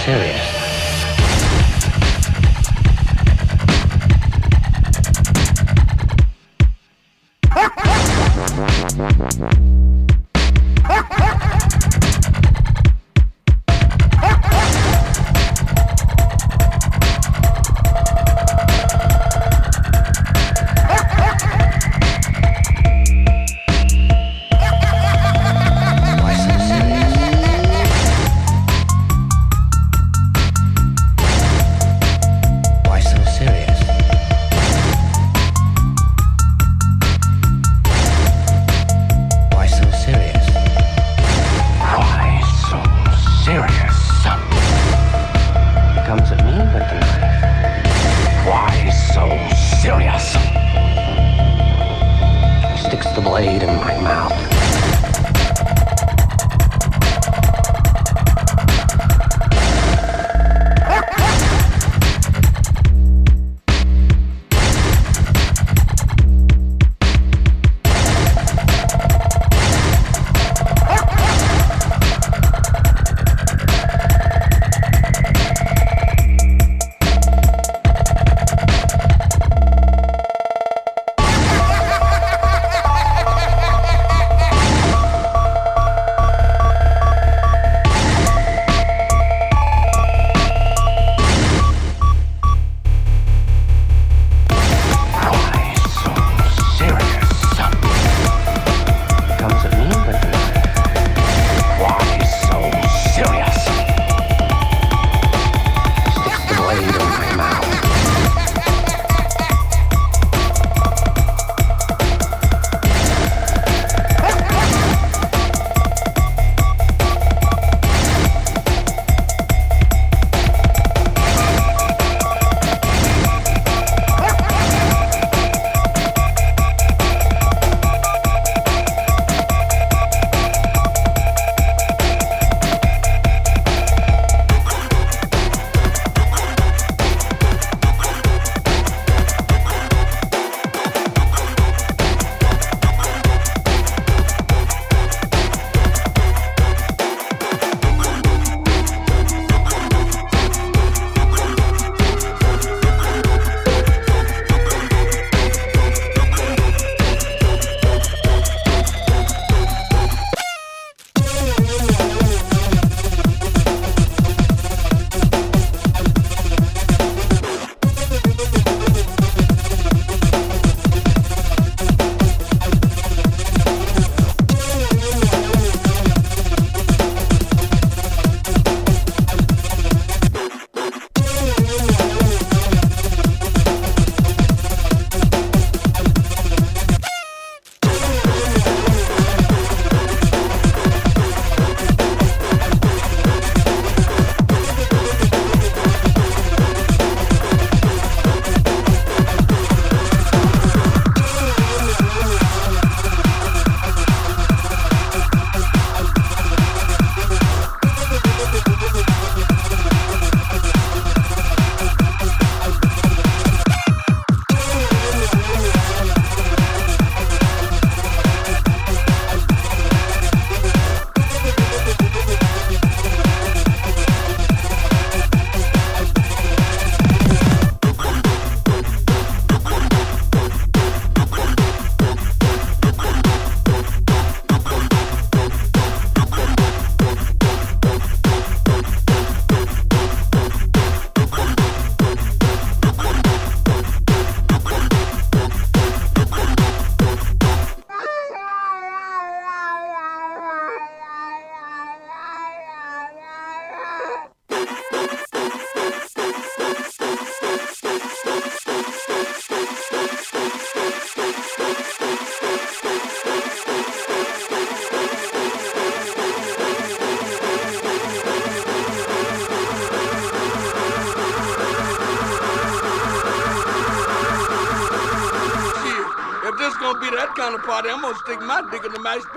serious. stigmatic in the match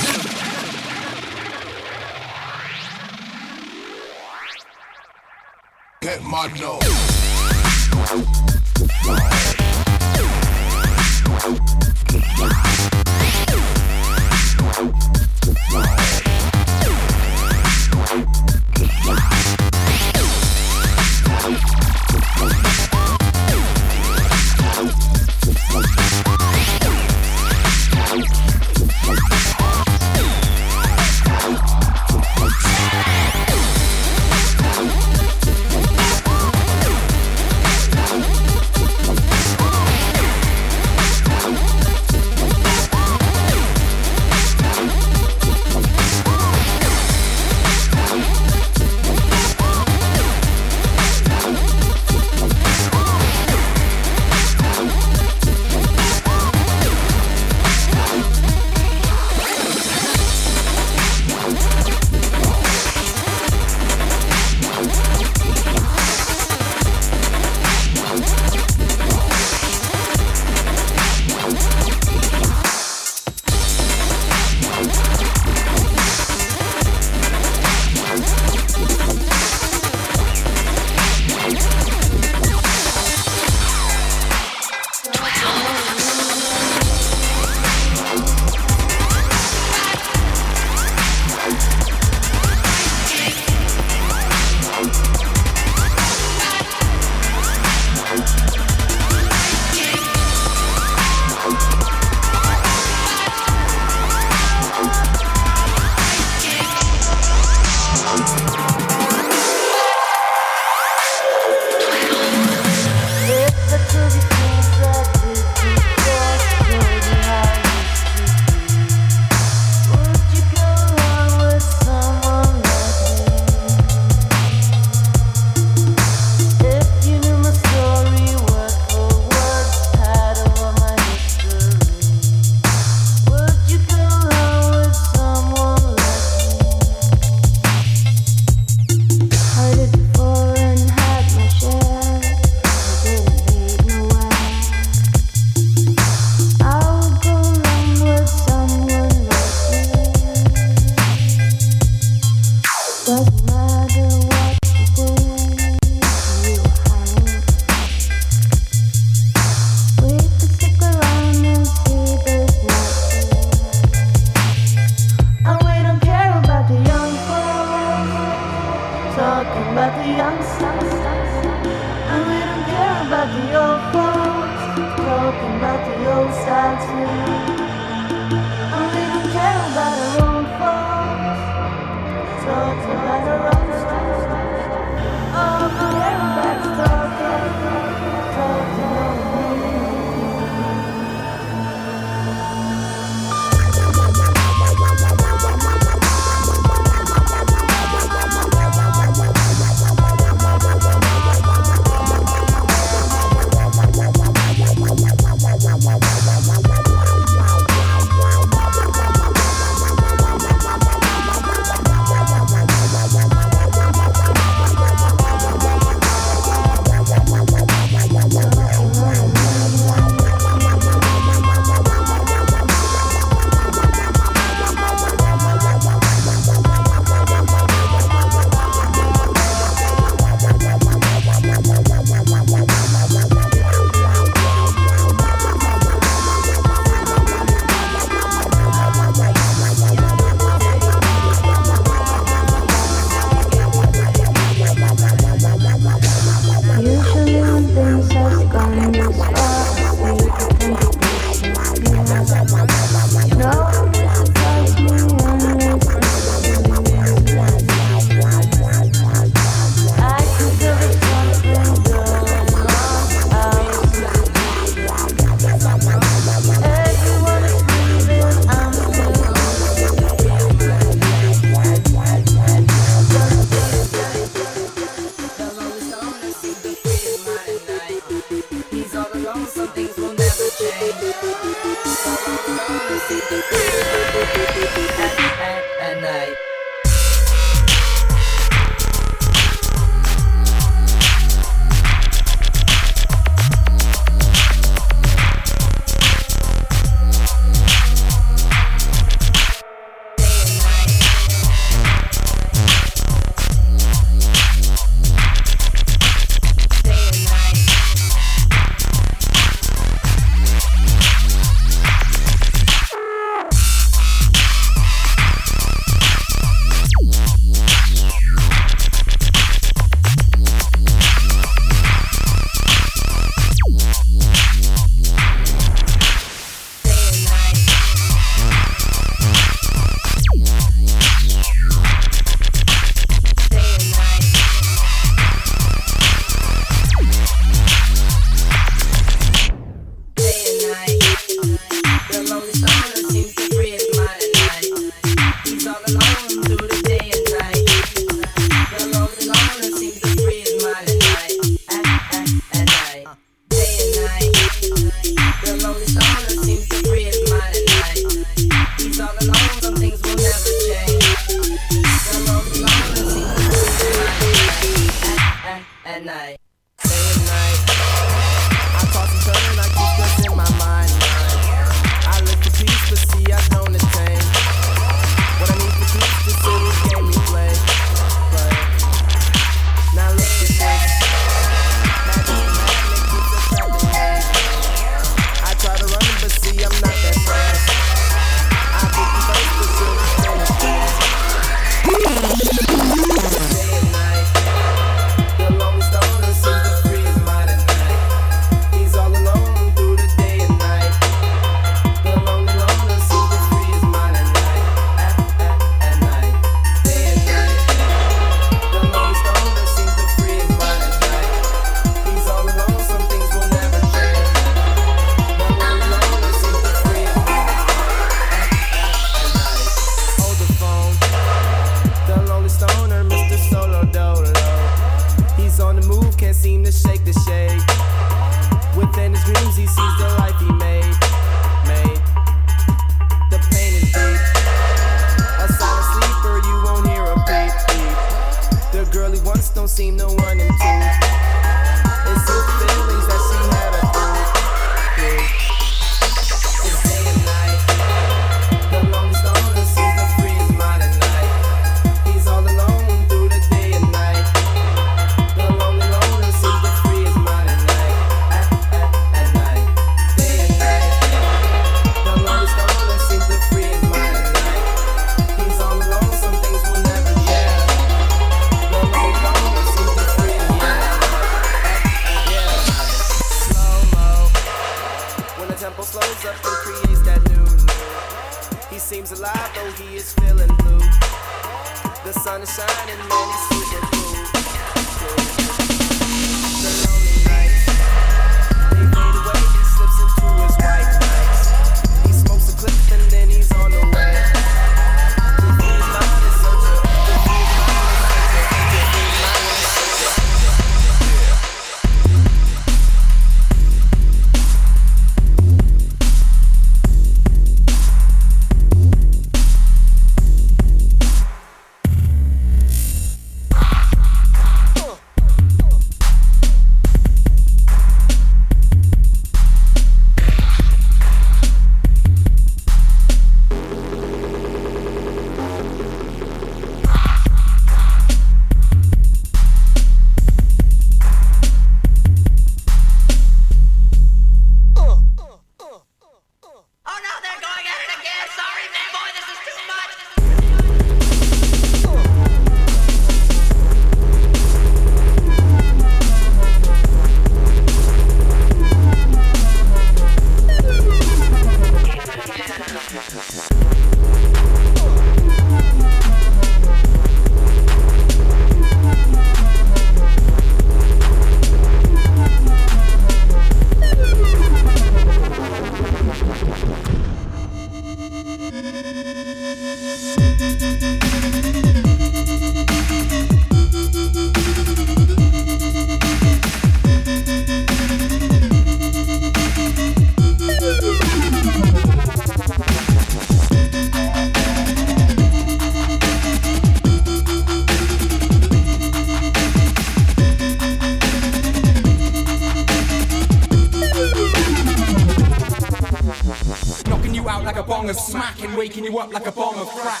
waking you up like a bomb of crack.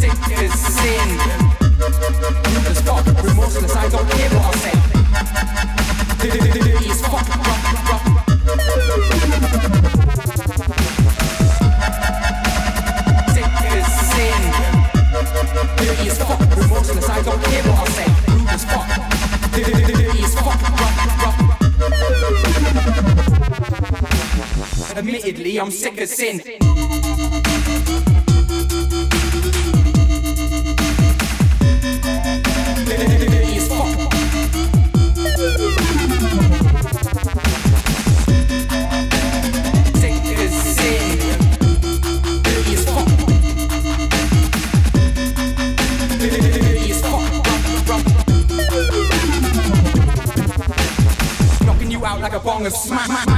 Sick as sin. Rude as remorseless, I don't care what I say. Dirty as fuck, rough, rough. Sick as sin. Dirty as fuck, remorseless, I don't care what I say. Rude as fuck. Dirty as fuck, rough, rough. Admittedly, I'm sick of sin. smack.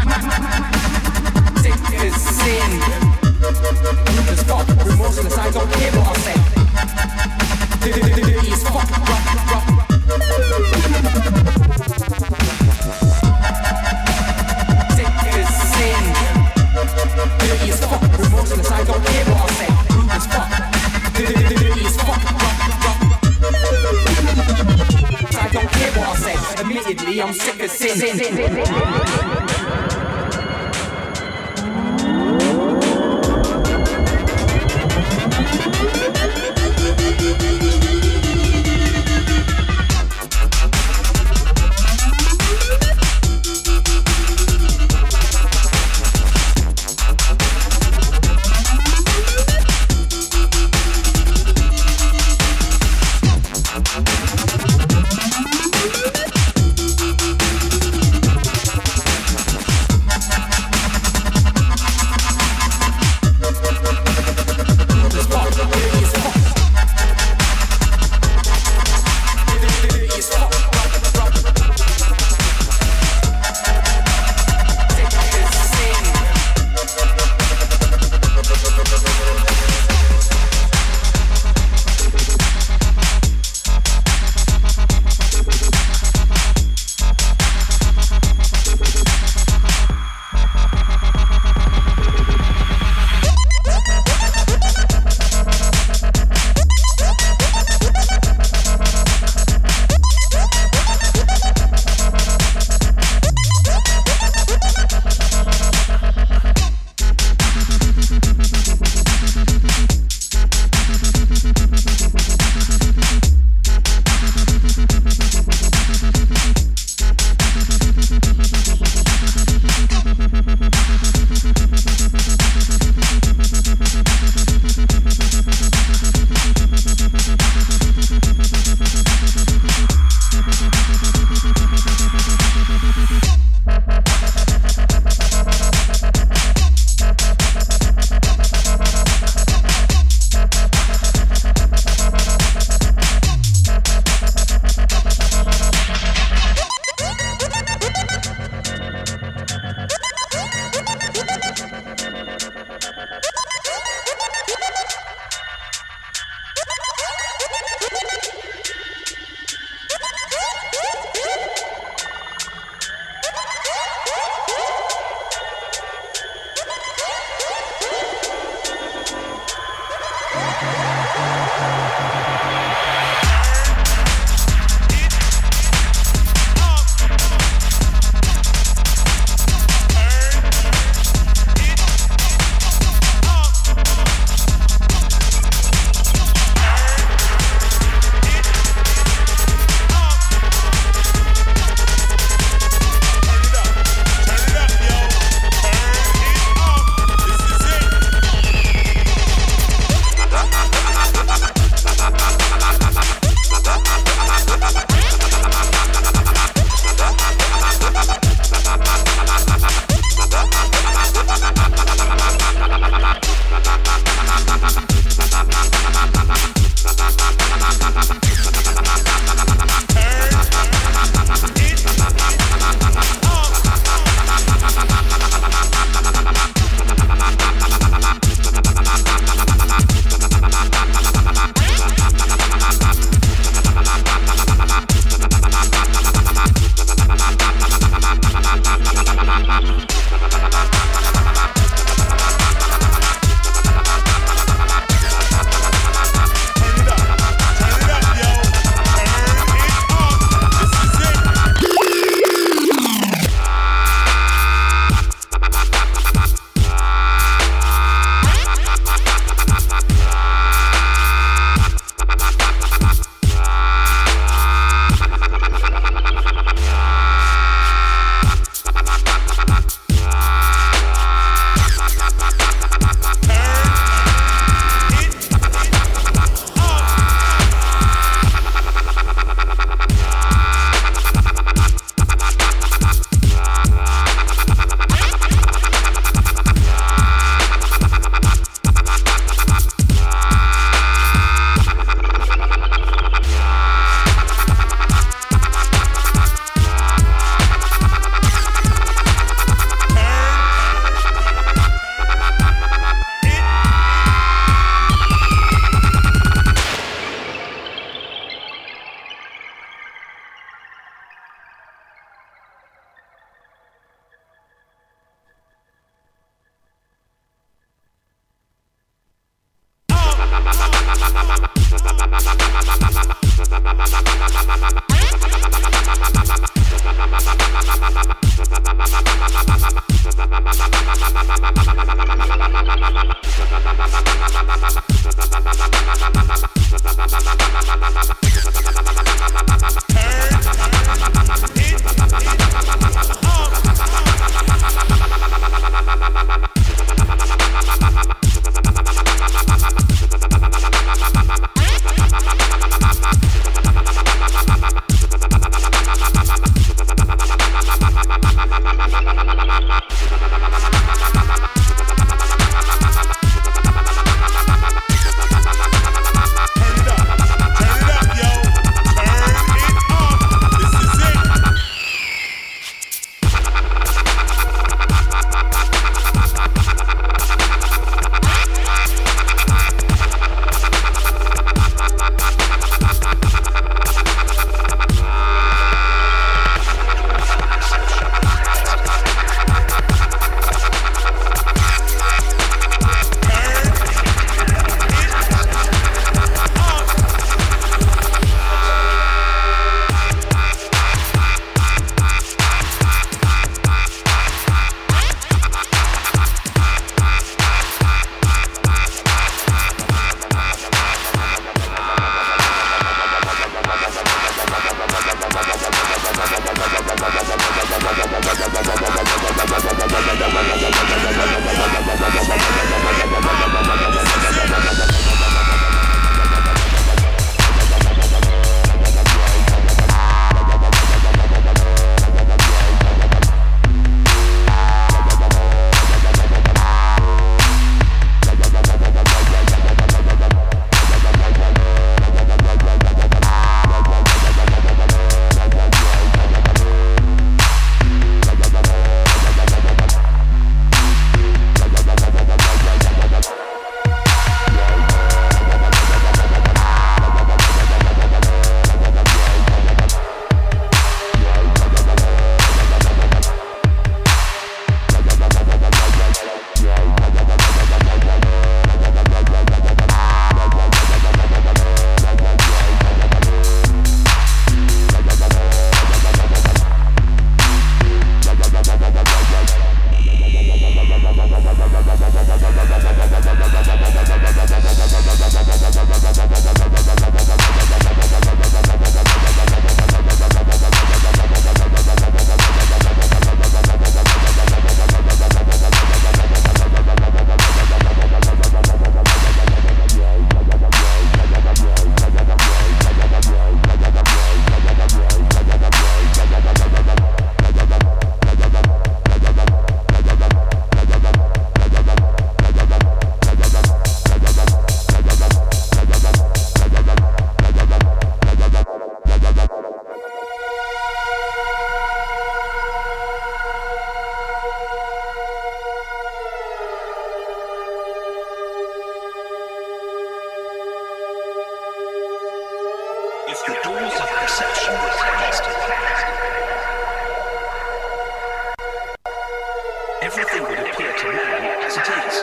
everything would appear to man as it is.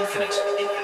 Infinite. Infinite.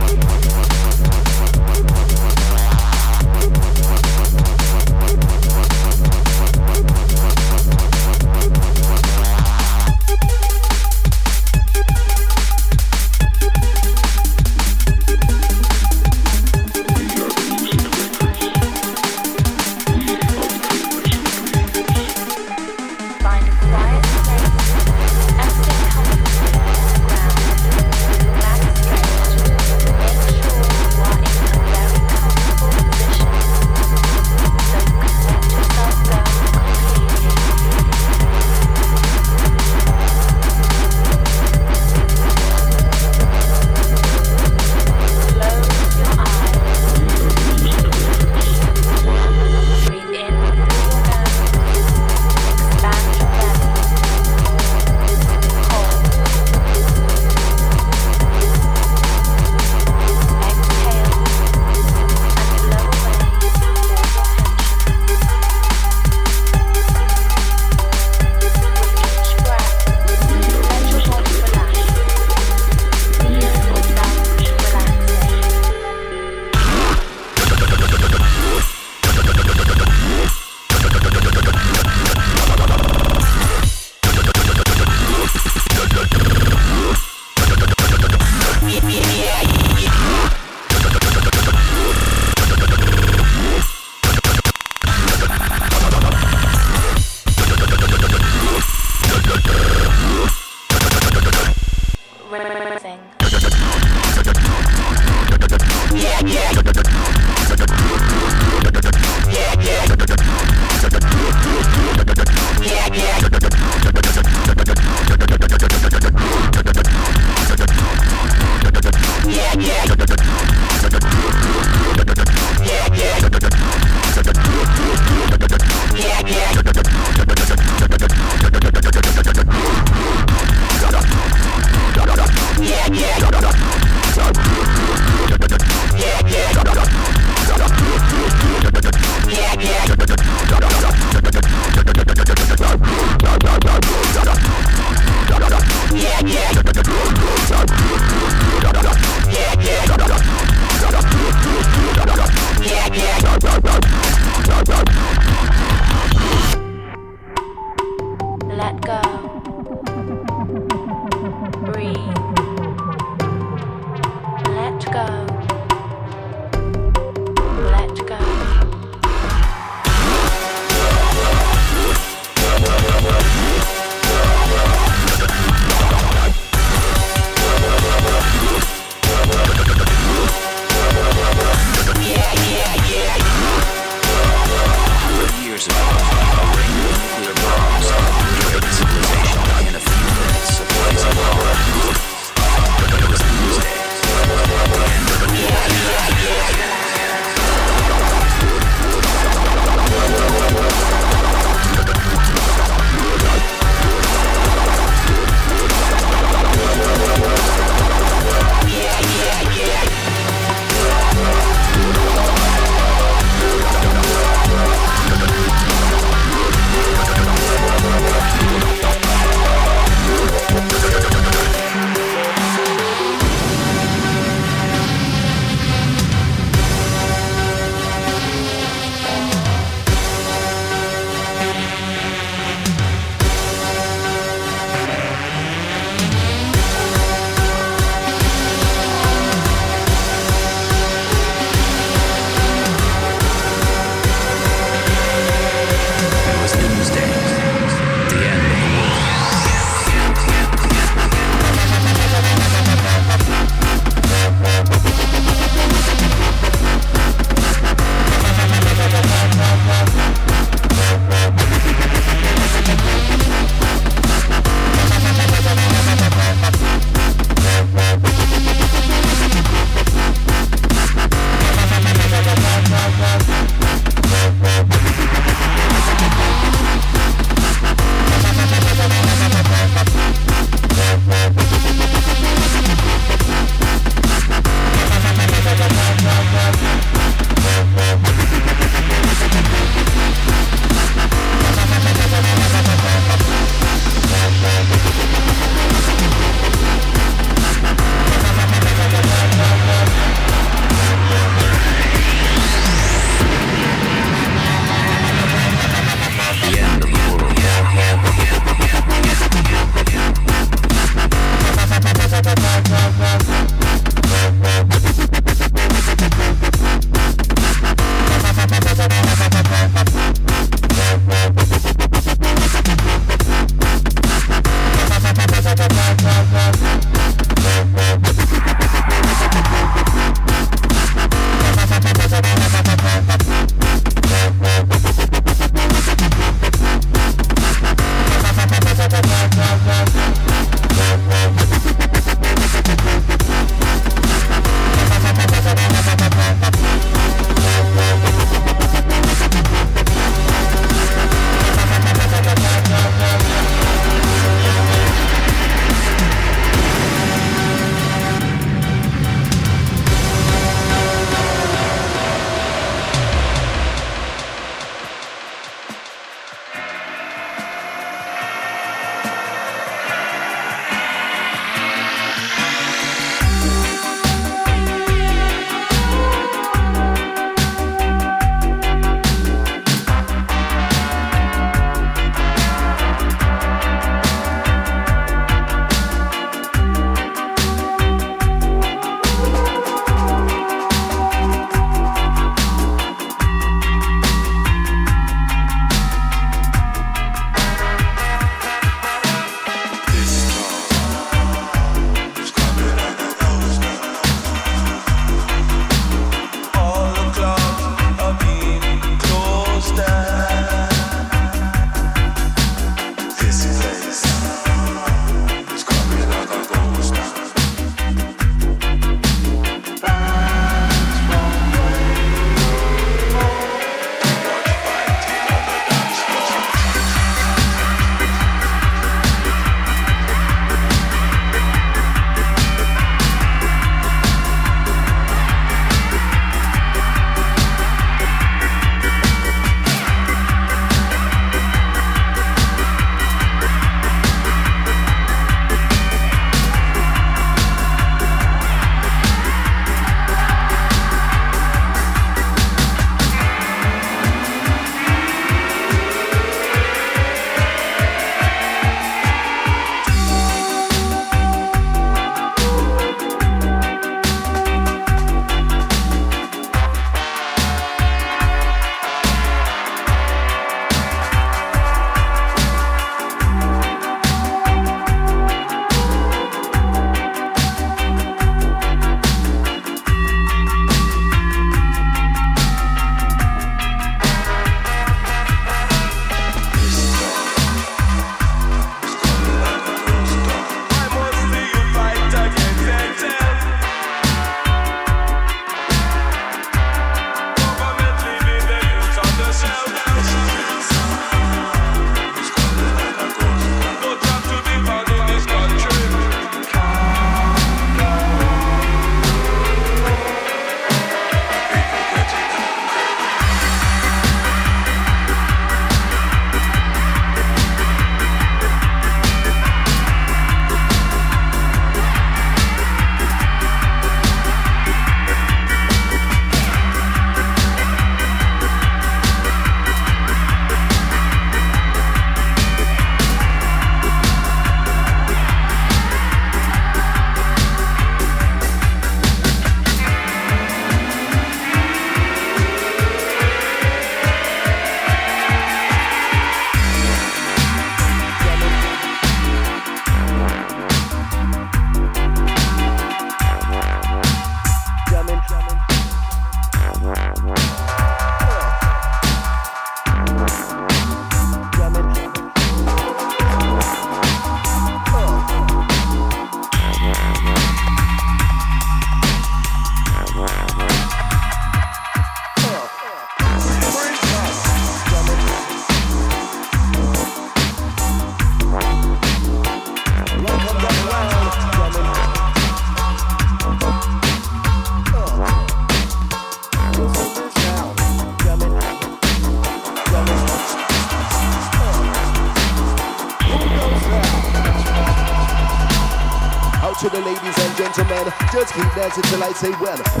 Till I say when.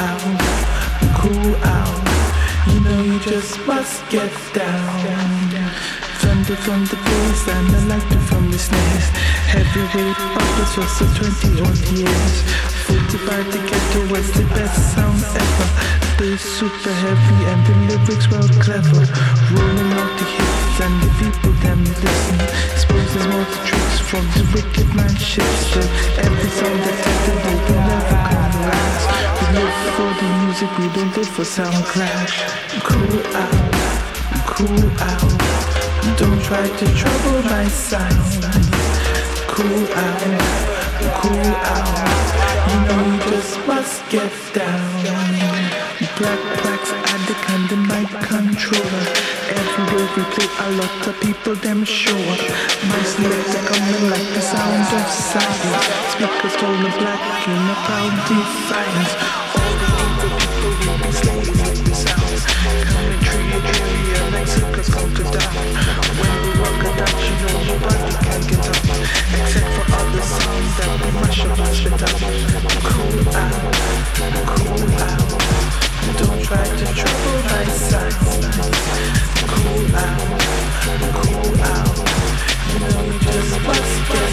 Out, cool out. You know you just must get down. Thunder from the bass and the lighter from the snares. Heavyweight was for 20 odd years. 45 to get to what's the best sound ever. Super heavy and the lyrics well clever. Rolling out the hits and the people them listen. Exposes more the tricks from the wicked man shifts. So every song that tested they will never come last. We live for the music, we don't live for sound clash. Cool out, cool out. Don't try to trouble my sound. Cool out, cool out. You know you just must get down. Black addict and the mic controller. Everywhere we play, a lot of people them show up. My selector coming like the sound of silence. Speakers told me black in a proud defiance. All the evil people be slain with the sounds. Coming tree a tree and Mexicans come to die. When we walk a dance, you know nobody can get up. Except for other sounds that we mash up and shit up. Cool out, cool out. Don't try to trouble my sound. Cool out, cool out. You know you just must get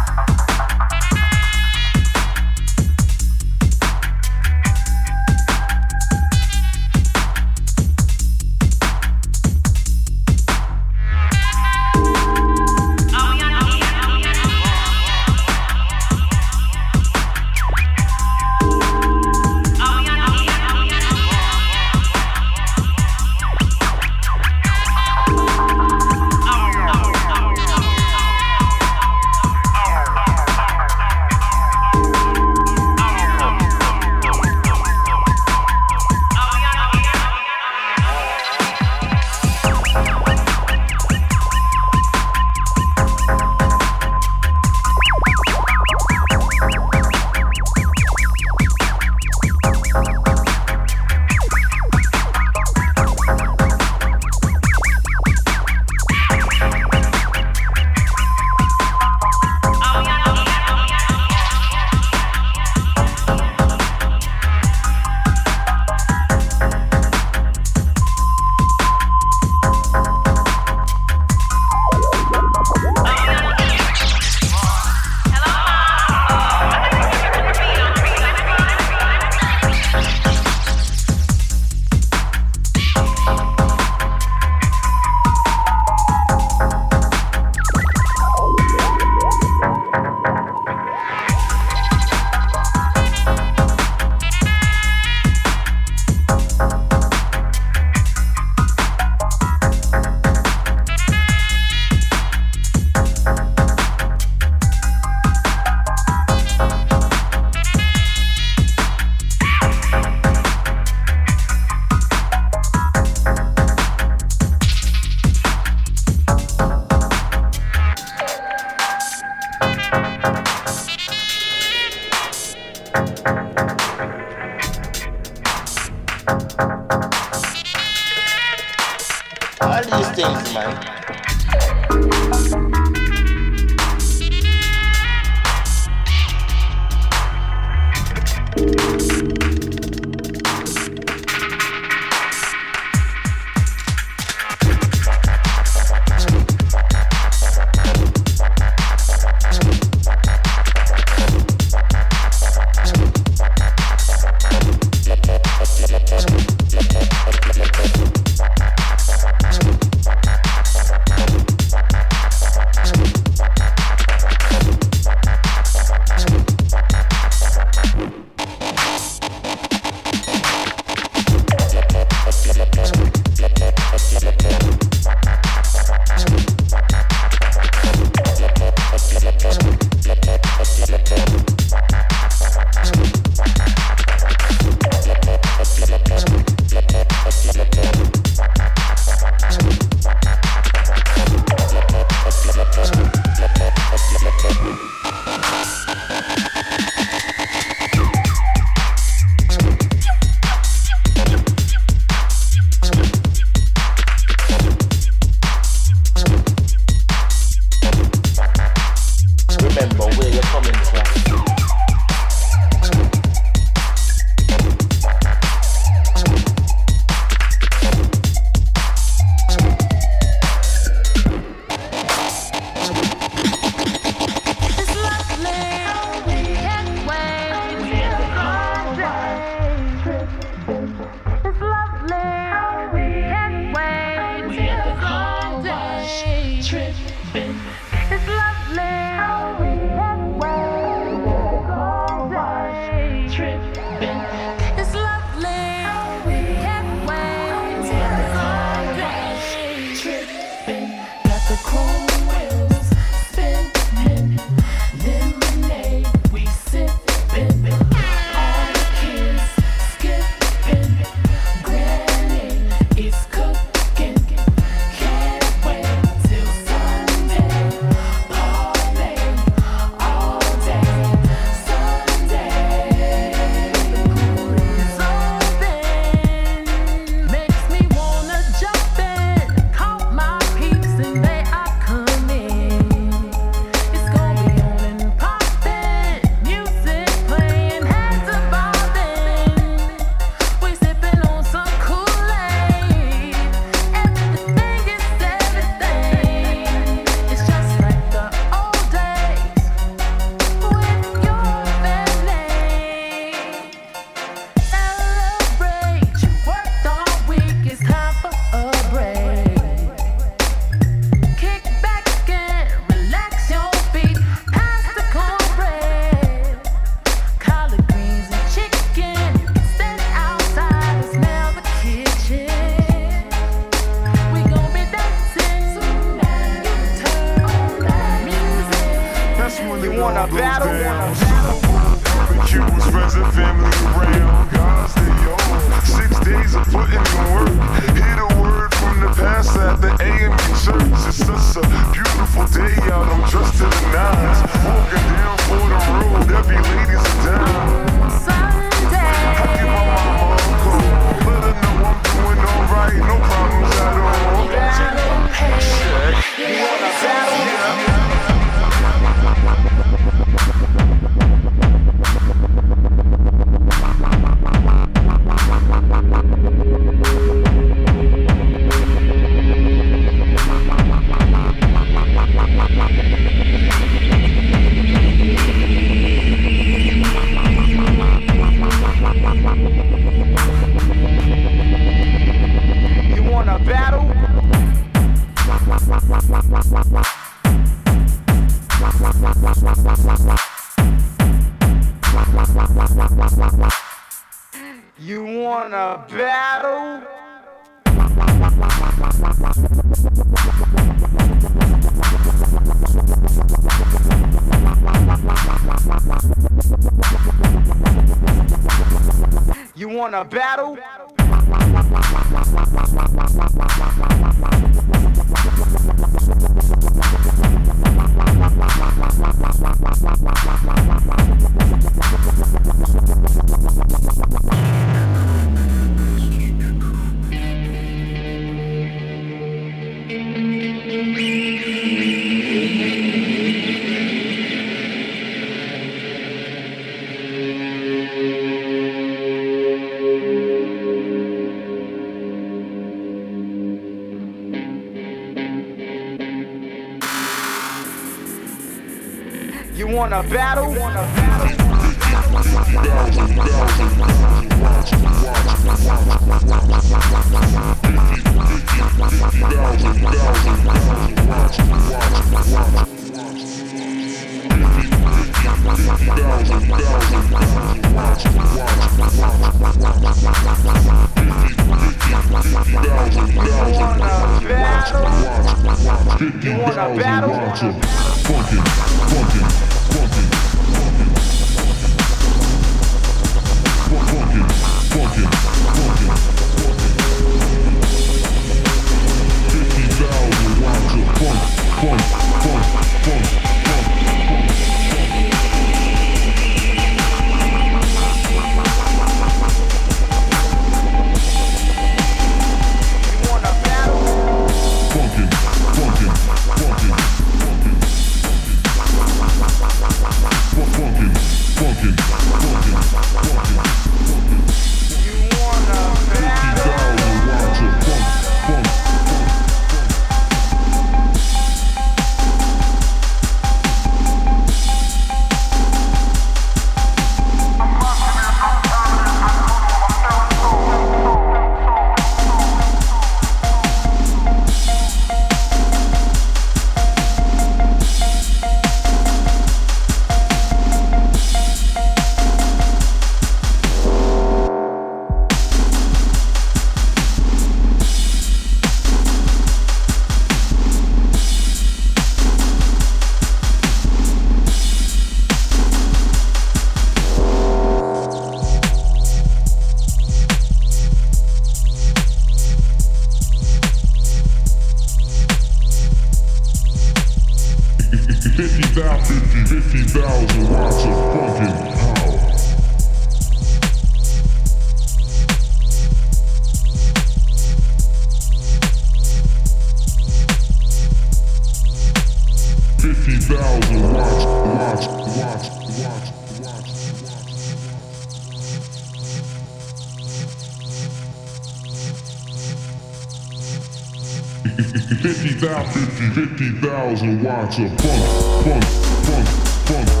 50,000 watts of funk, funk, funk, funk.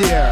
If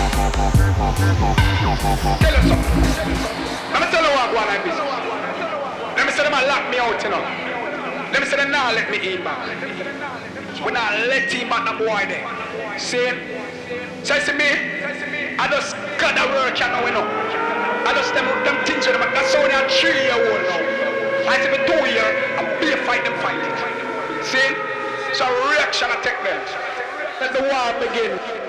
Tell you. Let me tell you what go on like. Let me say them a lock me out, you know. Let me say them now let me in back. We not let him back the. See? You me? I just cut the work you know, you know. I just them, them things with them. That's only a three year old now. I see me two year, I be a them fight it. See? So reaction I take. Let the war begin.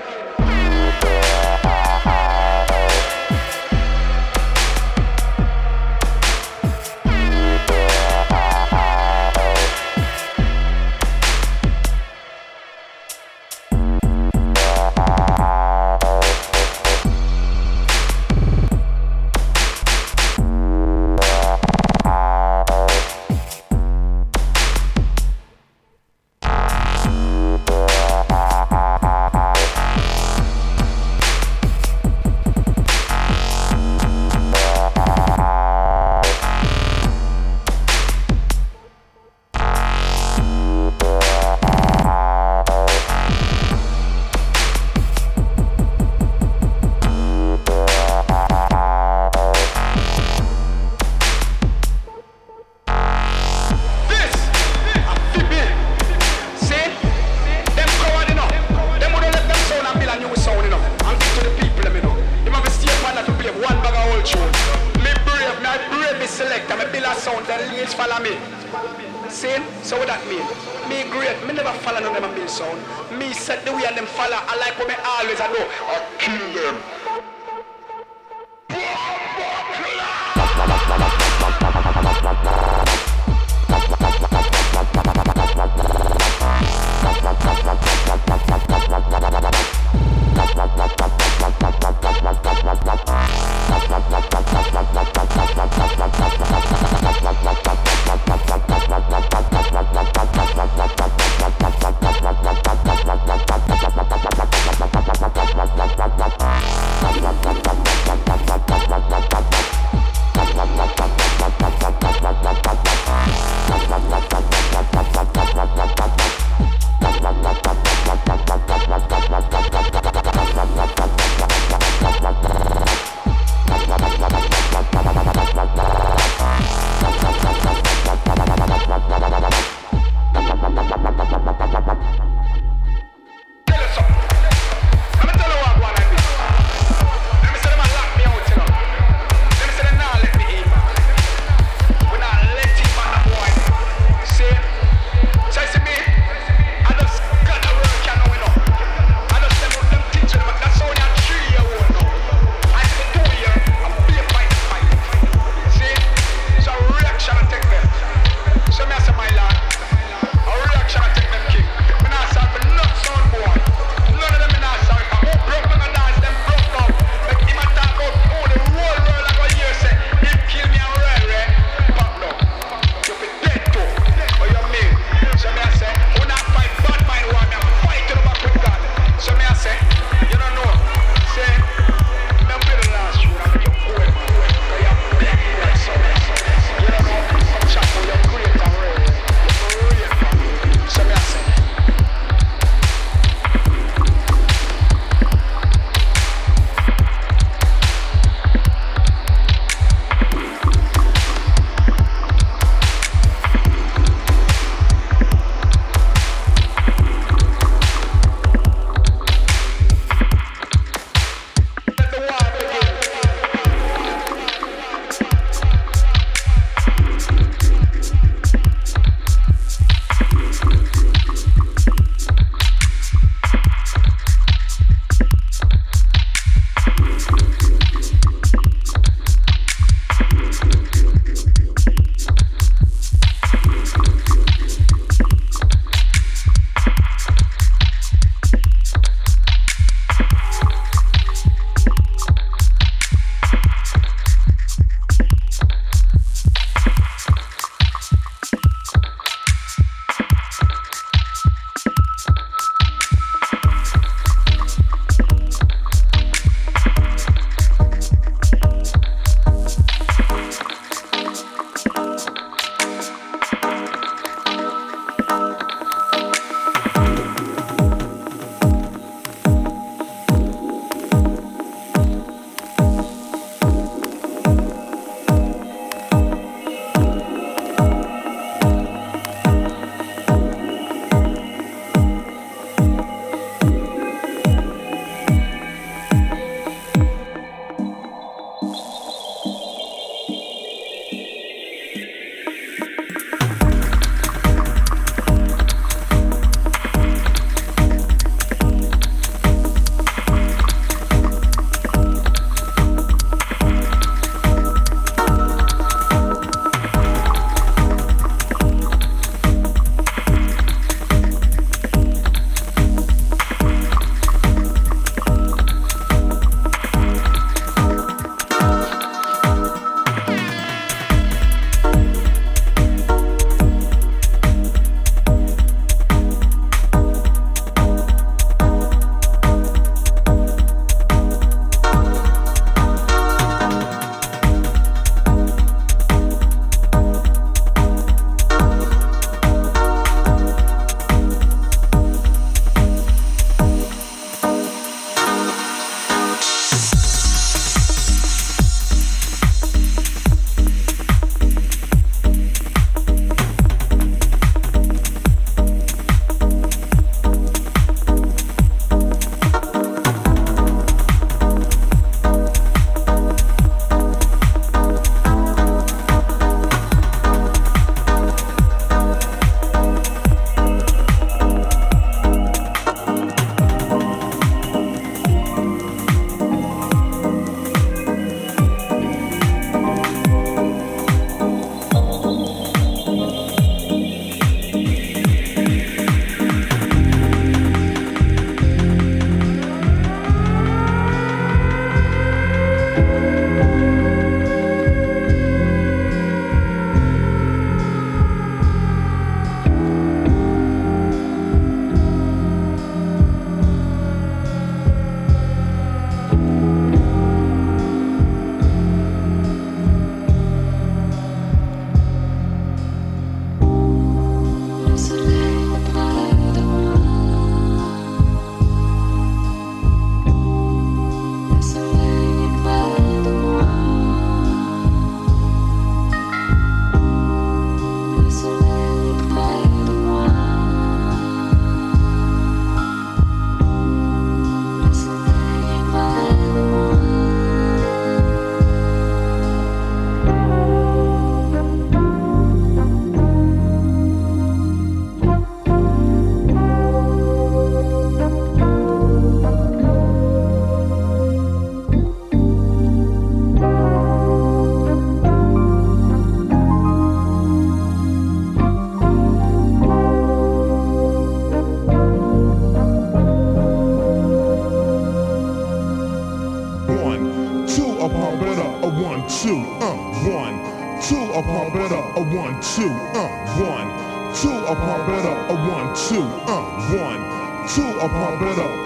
A one, two, uh, one, two, a pump it up. A one, two, uh, one, two, a pump it up.